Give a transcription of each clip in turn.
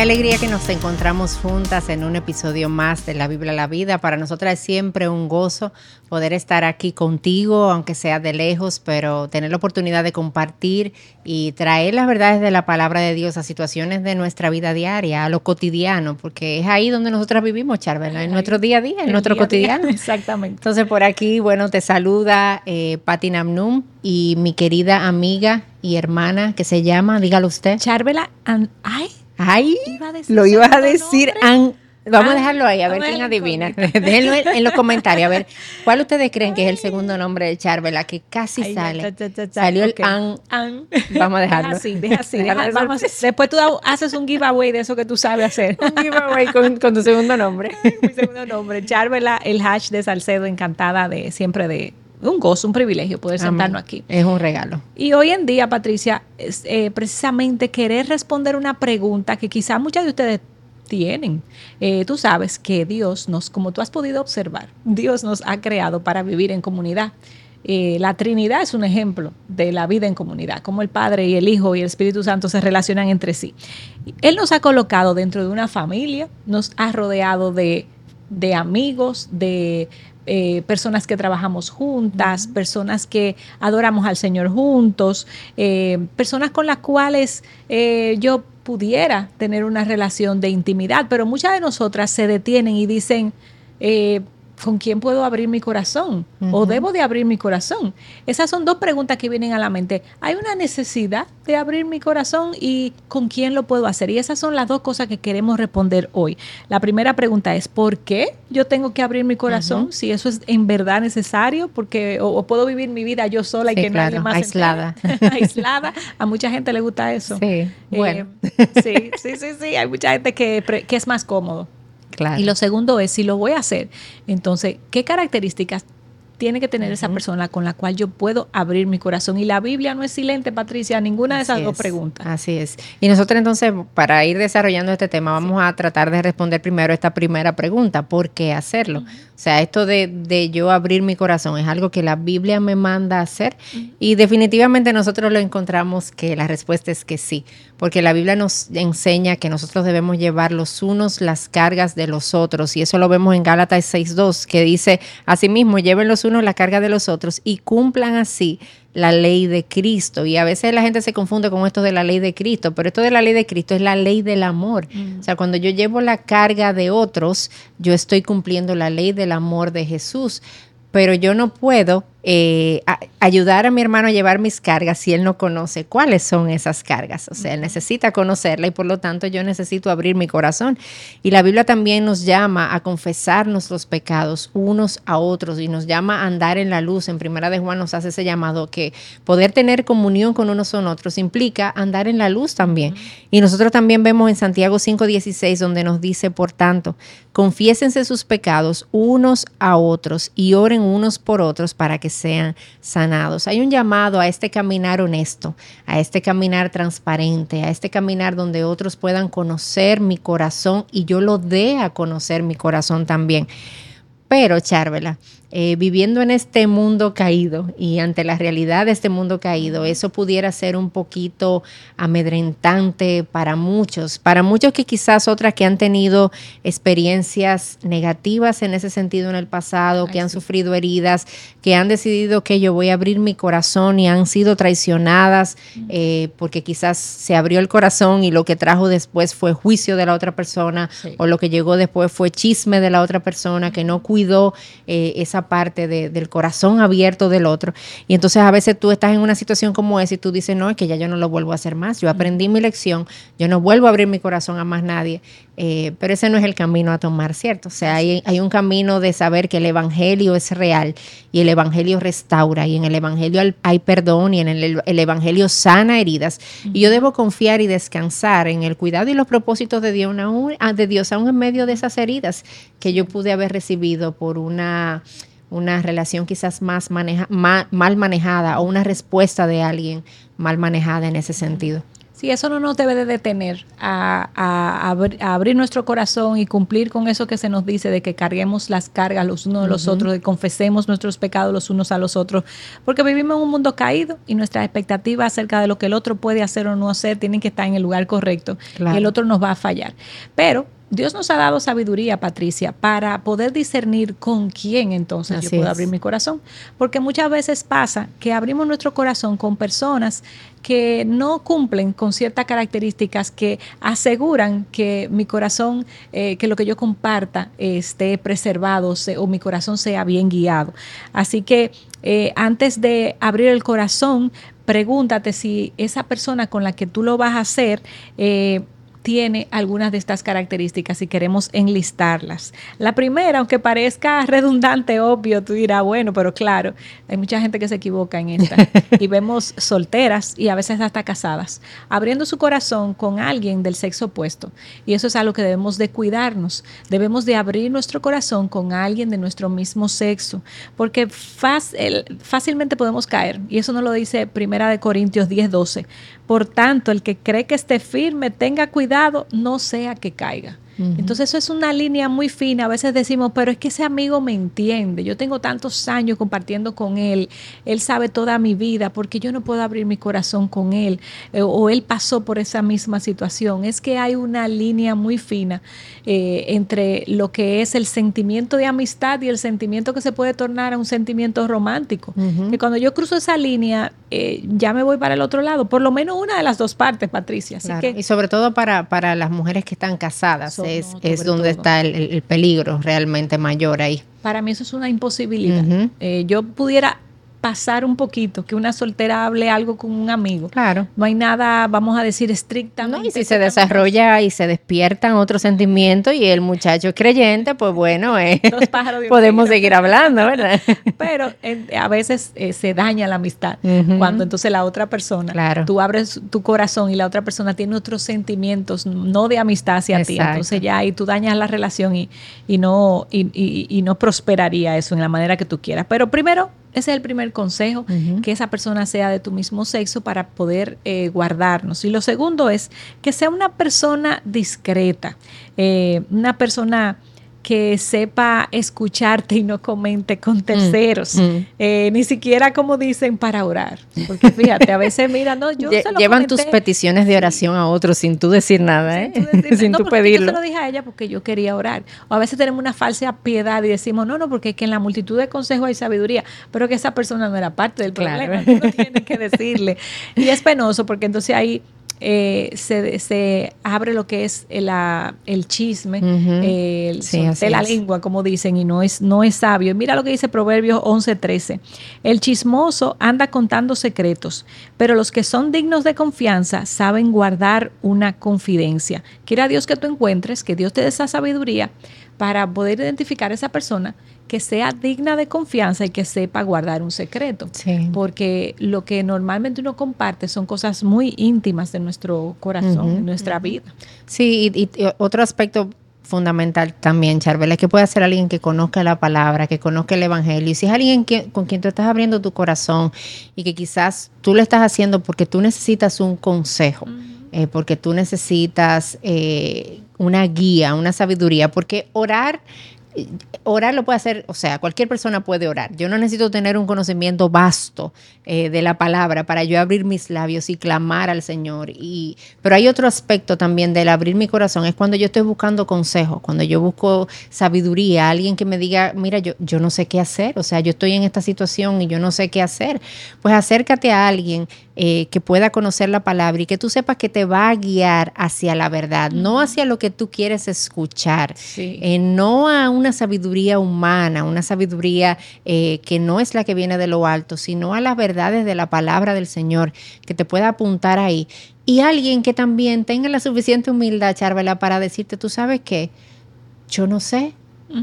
Qué alegría que nos encontramos juntas en un episodio más de La Biblia a la Vida. Para nosotras es siempre un gozo poder estar aquí contigo, aunque sea de lejos, pero tener la oportunidad de compartir y traer las verdades de la palabra de Dios a situaciones de nuestra vida diaria, a lo cotidiano, porque es ahí donde nosotras vivimos, Charvel, en nuestro día a día, en nuestro cotidiano. exactamente. Entonces, por aquí, bueno, te saluda eh, Patti Namnum y mi querida amiga y hermana que se llama, dígalo usted. Charvela, ay, Ay, lo ibas a decir. vamos a dejarlo ahí, a ver quién adivina. Déjenlo en, los comentarios, a ver, ¿cuál ustedes creen que es el segundo nombre de Charvela? Que casi sale. Salió el an. Vamos a dejarlo. así, deja así. después tú haces un giveaway de eso que tú sabes hacer. un giveaway con, tu segundo nombre. Mi segundo nombre. Charvela, el hash de Salcedo, encantada de siempre de un gozo, un privilegio poder sentarnos aquí. Es un regalo. Y hoy en día, Patricia, es, eh, precisamente querer responder una pregunta que quizá muchas de ustedes tienen. Eh, tú sabes que Dios nos, como tú has podido observar, Dios nos ha creado para vivir en comunidad. Eh, la Trinidad es un ejemplo de la vida en comunidad, como el Padre y el Hijo y el Espíritu Santo se relacionan entre sí. Él nos ha colocado dentro de una familia, nos ha rodeado de, de amigos, de eh, personas que trabajamos juntas, personas que adoramos al Señor juntos, eh, personas con las cuales eh, yo pudiera tener una relación de intimidad, pero muchas de nosotras se detienen y dicen, ¿con quién puedo abrir mi corazón? ¿O debo de abrir mi corazón? Esas son dos preguntas que vienen a la mente. ¿Hay una necesidad de abrir mi corazón y con quién lo puedo hacer? Y esas son las dos cosas que queremos responder hoy. La primera pregunta es, ¿por qué yo tengo que abrir mi corazón? Si eso es en verdad necesario, porque o, puedo vivir mi vida yo sola y que nadie más aislada. aislada. A mucha gente le gusta eso. Sí, eh, bueno. sí, sí, sí, sí. Hay mucha gente que, que es más cómodo. Y lo segundo es, si lo voy a hacer, entonces, ¿qué características tiene que tener esa persona con la cual yo puedo abrir mi corazón. Y la Biblia no es silente, Patricia, ninguna de esas dos preguntas. Así es. Y nosotros entonces, para ir desarrollando este tema, vamos a tratar de responder primero esta primera pregunta, ¿por qué hacerlo? O sea, esto de, de, yo abrir mi corazón es algo que la Biblia me manda a hacer y definitivamente nosotros lo encontramos que la respuesta es que sí, porque la Biblia nos enseña que nosotros debemos llevar los unos las cargas de los otros y eso lo vemos en Gálatas 6.2 que dice, asimismo, lleven los la carga de los otros y cumplan así la ley de Cristo. Y a veces la gente se confunde con esto de la ley de Cristo, pero esto de la ley de Cristo es la ley del amor. Mm. O sea, cuando yo llevo la carga de otros, yo estoy cumpliendo la ley del amor de Jesús. Pero yo no puedo eh, ayudar a mi hermano a llevar mis cargas si él no conoce cuáles son esas cargas. O sea, él necesita conocerla y por lo tanto yo necesito abrir mi corazón. Y la Biblia también nos llama a confesarnos los pecados unos a otros y nos llama a andar en la luz. En Primera de Juan nos hace ese llamado que poder tener comunión con unos con otros implica andar en la luz también. Y nosotros también vemos en Santiago 5:16 donde nos dice, por tanto, confiésense sus pecados unos a otros y oren unos por otros para que sean sanados. Hay un llamado a este caminar honesto, a este caminar transparente, a este caminar donde otros puedan conocer mi corazón y yo lo dé a conocer mi corazón también. Pero, Charvela, eh, viviendo en este mundo caído y ante la realidad de este mundo caído, eso pudiera ser un poquito amedrentante para muchos, para muchos que quizás otras que han tenido experiencias negativas en ese sentido en el pasado, que han sufrido heridas, que han decidido que yo voy a abrir mi corazón y han sido traicionadas eh, porque quizás se abrió el corazón y lo que trajo después fue juicio de la otra persona o lo que llegó después fue chisme de la otra persona que no cuidó eh, esa parte del corazón abierto del otro. Y entonces a veces tú estás en una situación como esa y tú dices, no, es que ya yo no lo vuelvo a hacer más. Yo aprendí mi lección, yo no vuelvo a abrir mi corazón a más nadie. Eh, pero ese no es el camino a tomar, ¿cierto? O sea, hay, hay, un camino de saber que el Evangelio es real y el Evangelio restaura y en el Evangelio hay perdón y en el, Evangelio sana heridas. Y yo debo confiar y descansar en el cuidado y los propósitos de Dios, ah, de Dios, aún en medio de esas heridas que yo pude haber recibido por una una relación quizás más maneja, mal manejada o una respuesta de alguien mal manejada en ese sentido. Sí, eso no nos debe de detener a, a, abrir nuestro corazón y cumplir con eso que se nos dice de que carguemos las cargas los unos de los otros, de confesemos nuestros pecados los unos a los otros, porque vivimos en un mundo caído y nuestras expectativas acerca de lo que el otro puede hacer o no hacer tienen que estar en el lugar correcto y el otro nos va a fallar. Pero Dios nos ha dado sabiduría, Patricia, para poder discernir con quién entonces yo puedo abrir mi corazón. Porque muchas veces pasa que abrimos nuestro corazón con personas que no cumplen con ciertas características que aseguran que mi corazón, eh, que lo que yo comparta esté preservado o mi corazón sea bien guiado. Así que eh, antes de abrir el corazón, pregúntate si esa persona con la que tú lo vas a hacer, eh, tiene algunas de estas características y queremos enlistarlas. La primera, aunque parezca redundante, obvio, tú dirás, bueno, pero claro, hay mucha gente que se equivoca en esta. y vemos solteras y a veces hasta casadas, abriendo su corazón con alguien del sexo opuesto. Y eso es algo que debemos de cuidarnos. Debemos de abrir nuestro corazón con alguien de nuestro mismo sexo, porque fácilmente podemos caer. Y eso nos lo dice Primera de Corintios 10, 12. Por tanto, el que cree que esté firme, tenga cuidado, no sea que caiga. Entonces eso es una línea muy fina. A veces decimos, pero es que ese amigo me entiende. Yo tengo tantos años compartiendo con él. Él sabe toda mi vida porque yo no puedo abrir mi corazón con él. Eh, o él pasó por esa misma situación. Es que hay una línea muy fina eh, entre lo que es el sentimiento de amistad y el sentimiento que se puede tornar a un sentimiento romántico. Que cuando yo cruzo esa línea, eh, ya me voy para el otro lado. Por lo menos una de las dos partes, Patricia. y sobre todo para, para las mujeres que están casadas es, donde está el, peligro realmente mayor ahí. Para mí eso es una imposibilidad. Eh, yo pudiera pasar un poquito, que una soltera hable algo con un amigo. Claro. No hay nada, vamos a decir, estrictamente. No, y si se desarrolla y se despiertan otros sentimientos y el muchacho es creyente, pues bueno, eh, podemos seguir hablando, ¿verdad? Pero a veces eh, se daña la amistad cuando entonces la otra persona, claro. tú abres tu corazón y la otra persona tiene otros sentimientos, no de amistad hacia ti. Entonces ya ahí tú dañas la relación y, y no, y, y no prosperaría eso en la manera que tú quieras. Pero primero, ese es el primer consejo, que esa persona sea de tu mismo sexo para poder eh, guardarnos. Y lo segundo es que sea una persona discreta, eh, una persona que sepa escucharte y no comente con mm, terceros, mm. Eh, ni siquiera como dicen para orar, porque fíjate, a veces mira, no, yo se lo llevan tus peticiones de oración a otros sin tú decir nada, ¿eh? sin tú, pedirlo. Yo se lo dije a ella porque yo quería orar. O a veces tenemos una falsa piedad y decimos, no, no, porque es que en la multitud de consejos hay sabiduría, pero que esa persona no era parte del problema, tú no tienes que decirle. Y es penoso porque entonces ahí eh, se, se, abre lo que es el, el chisme, el de la lengua, como dicen, y no es, no es sabio. Mira lo que dice Proverbios 11:13. El chismoso anda contando secretos, pero los que son dignos de confianza saben guardar una confidencia. Quiera Dios que tú encuentres, que Dios te dé esa sabiduría para poder identificar a esa persona que sea digna de confianza y que sepa guardar un secreto. Porque lo que normalmente uno comparte son cosas muy íntimas de nuestro corazón, de nuestra vida. Sí, y, otro aspecto fundamental también, Charbel, es que puede ser alguien que conozca la palabra, que conozca el Evangelio. Y si es alguien que, con quien tú estás abriendo tu corazón y que quizás tú lo estás haciendo porque tú necesitas un consejo, eh, porque tú necesitas eh, una guía, una sabiduría, porque orar orar lo puede hacer, o sea, cualquier persona puede orar. Yo no necesito tener un conocimiento vasto eh, de la palabra para yo abrir mis labios y clamar al Señor. Y, pero hay otro aspecto también del abrir mi corazón, es cuando yo estoy buscando consejo, cuando yo busco sabiduría, alguien que me diga, mira, yo, yo no sé qué hacer, o sea, yo estoy en esta situación y yo no sé qué hacer. Pues acércate a alguien eh, que pueda conocer la palabra y que tú sepas que te va a guiar hacia la verdad, no hacia lo que tú quieres escuchar, eh, no a una sabiduría humana, una sabiduría eh, que no es la que viene de lo alto, sino a las verdades de la palabra del Señor, que te pueda apuntar ahí. Y alguien que también tenga la suficiente humildad, Charvela, para decirte, tú sabes qué, yo no sé,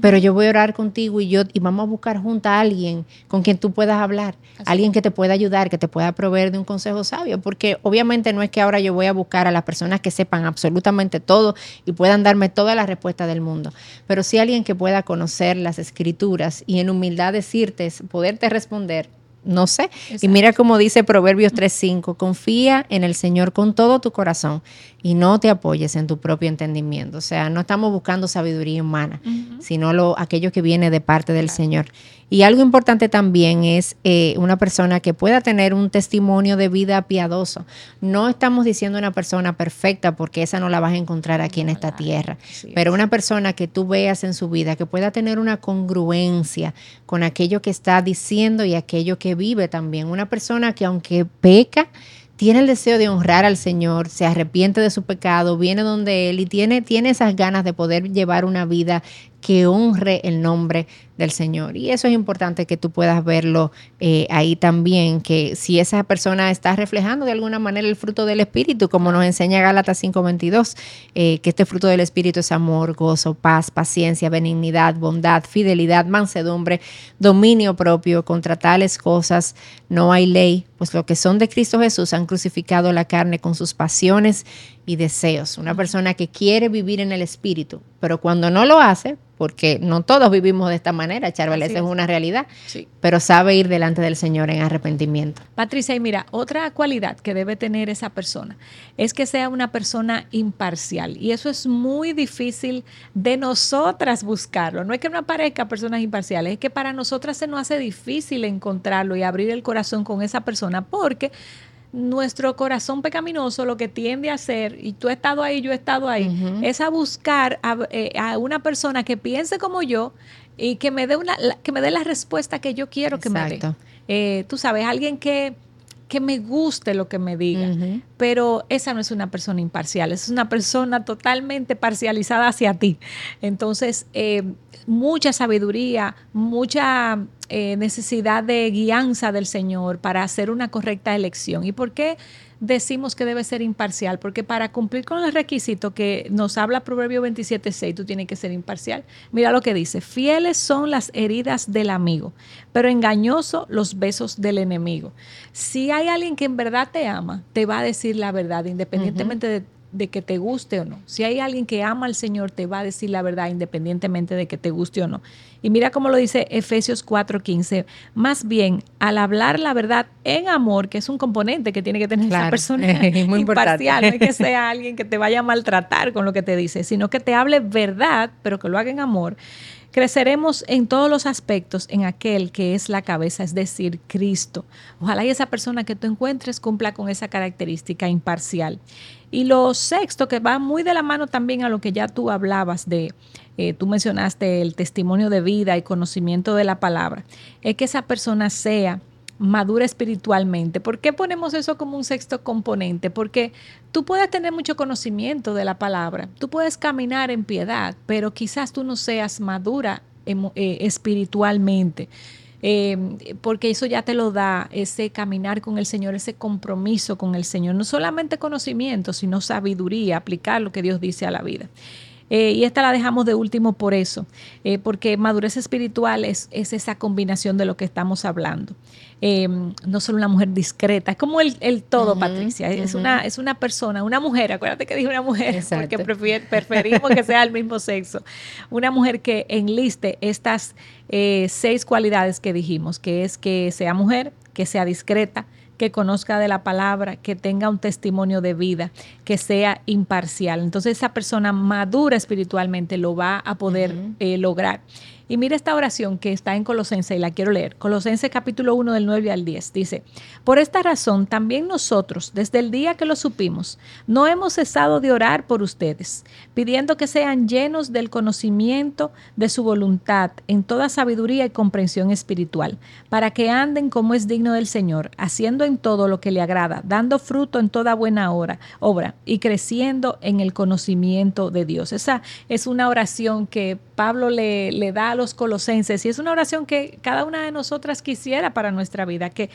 pero yo voy a orar contigo y yo y vamos a buscar junto a alguien con quien tú puedas hablar, alguien que te pueda ayudar, que te pueda proveer de un consejo sabio, porque obviamente no es que ahora yo voy a buscar a las personas que sepan absolutamente todo y puedan darme todas las respuestas del mundo, pero sí alguien que pueda conocer las escrituras y en humildad decirte, poderte responder no sé. Y mira como dice Proverbios 3.5, confía en el Señor con todo tu corazón y no te apoyes en tu propio entendimiento. O sea, no estamos buscando sabiduría humana, sino lo, aquello que viene de parte del Señor. Y algo importante también es eh, una persona que pueda tener un testimonio de vida piadoso. No estamos diciendo una persona perfecta porque esa no la vas a encontrar aquí en esta tierra, pero una persona que tú veas en su vida que pueda tener una congruencia con aquello que está diciendo y aquello que vive también. Una persona que aunque peca, tiene el deseo de honrar al Señor, se arrepiente de su pecado, viene donde Él y tiene, tiene esas ganas de poder llevar una vida que honre el nombre del Señor. Y eso es importante que tú puedas verlo eh, ahí también, que si esa persona está reflejando de alguna manera el fruto del Espíritu, como nos enseña Gálatas 5:22, eh, que este fruto del Espíritu es amor, gozo, paz, paciencia, benignidad, bondad, fidelidad, mansedumbre, dominio propio. Contra tales cosas no hay ley, pues lo que son de Cristo Jesús han crucificado la carne con sus pasiones y deseos. Una persona que quiere vivir en el Espíritu, pero cuando no lo hace, porque no todos vivimos de esta manera, Charvel, esa es. una realidad, pero sabe ir delante del Señor en arrepentimiento. Patricia, y mira, otra cualidad que debe tener esa persona es que sea una persona imparcial, y eso es muy difícil de nosotras buscarlo. No es que no aparezca personas imparciales, es que para nosotras se nos hace difícil encontrarlo y abrir el corazón con esa persona, porque nuestro corazón pecaminoso lo que tiende a hacer, y tú has estado ahí, yo he estado ahí, es a buscar eh, a, una persona que piense como yo y que me dé una, que me dé la respuesta que yo quiero que me dé. Eh, tú sabes, alguien que, que me guste lo que me diga, pero esa no es una persona imparcial, es una persona totalmente parcializada hacia ti. Entonces, eh, mucha sabiduría, mucha eh, necesidad de guianza del Señor para hacer una correcta elección. ¿Y por qué decimos que debe ser imparcial? Porque para cumplir con el requisito que nos habla Proverbio 27.6, tú tienes que ser imparcial. Mira lo que dice, fieles son las heridas del amigo, pero engañoso los besos del enemigo. Si hay alguien que en verdad te ama, te va a decir la verdad, independientemente de de que te guste o no. Si hay alguien que ama al Señor, te va a decir la verdad independientemente de que te guste o no. Y mira cómo lo dice Efesios 4:15. Más bien, al hablar la verdad en amor, que es un componente que tiene que tener esa persona muy imparcial, no es que sea alguien que te vaya a maltratar con lo que te dice, sino que te hable verdad, pero que lo haga en amor. Creceremos en todos los aspectos en aquel que es la cabeza, es decir, Cristo. Ojalá y esa persona que tú encuentres cumpla con esa característica imparcial. Y lo sexto, que va muy de la mano también a lo que ya tú hablabas de, eh, tú mencionaste el testimonio de vida y conocimiento de la palabra, es que esa persona sea madura espiritualmente. ¿Por qué ponemos eso como un sexto componente? Porque tú puedes tener mucho conocimiento de la palabra, tú puedes caminar en piedad, pero quizás tú no seas madura eh, espiritualmente. Em, porque eso ya te lo da ese caminar con el Señor, ese compromiso con el Señor, no solamente conocimiento, sino sabiduría, aplicar lo que Dios dice a la vida. Eh, y esta la dejamos de último por eso, eh, porque madurez espiritual es, esa combinación de lo que estamos hablando. Em, no solo una mujer discreta, es como el, todo, Patricia, es, una, es una persona, una mujer, acuérdate que dije una mujer, porque preferimos que sea el mismo sexo, una mujer que enliste estas eh, seis cualidades que dijimos, que es que sea mujer, que sea discreta, que conozca de la palabra, que tenga un testimonio de vida, que sea imparcial. Entonces esa persona madura espiritualmente lo va a poder eh, lograr. Y mira esta oración que está en Colosense y la quiero leer. Colosense capítulo 1 del 9 al 10. Dice, por esta razón también nosotros, desde el día que lo supimos, no hemos cesado de orar por ustedes, pidiendo que sean llenos del conocimiento de su voluntad en toda sabiduría y comprensión espiritual, para que anden como es digno del Señor, haciendo en todo lo que le agrada, dando fruto en toda buena obra, obra y creciendo en el conocimiento de Dios. Esa es una oración que Pablo le, le da los colosenses. Y es una oración que cada una de nosotras quisiera para nuestra vida, que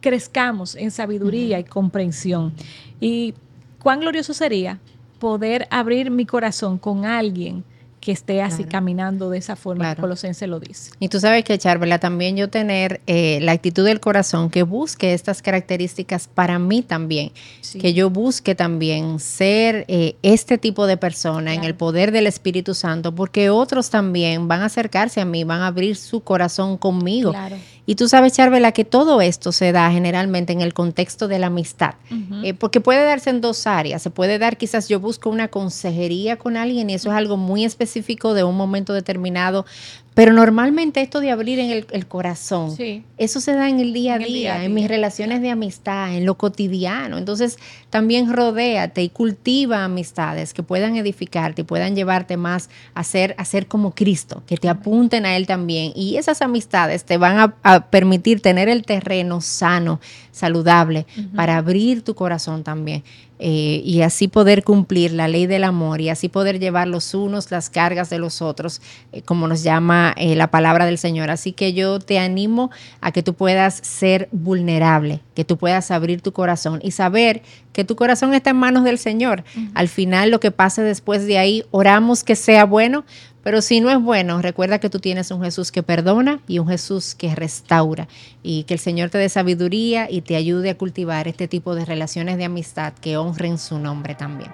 crezcamos en sabiduría y comprensión. Y cuán glorioso sería poder abrir mi corazón con alguien que esté así caminando de esa forma, claro. Colosense lo dice. Y tú sabes que, Charvela, también yo tener eh, la actitud del corazón que busque estas características para mí también, que yo busque también ser eh, este tipo de persona en el poder del Espíritu Santo, porque otros también van a acercarse a mí, van a abrir su corazón conmigo. Y tú sabes, Charvela, que todo esto se da generalmente en el contexto de la amistad, eh, porque puede darse en dos áreas. Se puede dar, quizás yo busco una consejería con alguien y eso es algo muy específico de un momento determinado, pero normalmente esto de abrir en el, corazón, eso se da en el día a día, en, mis relaciones de amistad, en lo cotidiano. Entonces, también rodéate y cultiva amistades que puedan edificarte y puedan llevarte más a ser, a ser como Cristo, que te apunten a Él también. Y esas amistades te van a, permitir tener el terreno sano, saludable, para abrir tu corazón también. Eh, y así poder cumplir la ley del amor y así poder llevar los unos las cargas de los otros, eh, como nos llama eh, la palabra del Señor. Así que yo te animo a que tú puedas ser vulnerable, que tú puedas abrir tu corazón y saber que tu corazón está en manos del Señor. Al final lo que pase después de ahí, oramos que sea bueno, pero si no es bueno, recuerda que tú tienes un Jesús que perdona y un Jesús que restaura y que el Señor te dé sabiduría y te ayude a cultivar este tipo de relaciones de amistad que honren su nombre también.